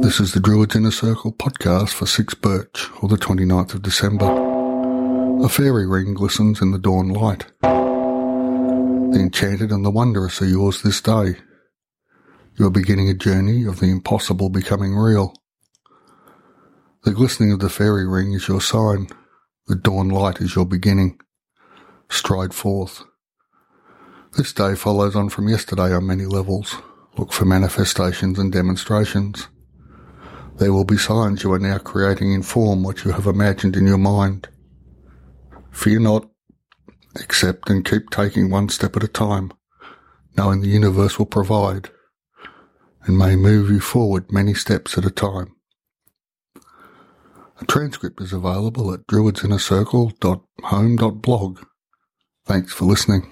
This is the Druids Inner Circle podcast for 6 Birch, or the 29th of December. A fairy ring glistens in the dawn light. The enchanted and the wondrous are yours this day. You are beginning a journey of the impossible becoming real. The glistening of the fairy ring is your sign. The dawn light is your beginning. Stride forth. This day follows on from yesterday on many levels. Look for manifestations and demonstrations. There will be signs you are now creating in form what you have imagined in your mind. Fear not. Accept and keep taking one step at a time, knowing the universe will provide and may move you forward many steps at a time. A transcript is available at druidsinnercircle.home.blog. Thanks for listening.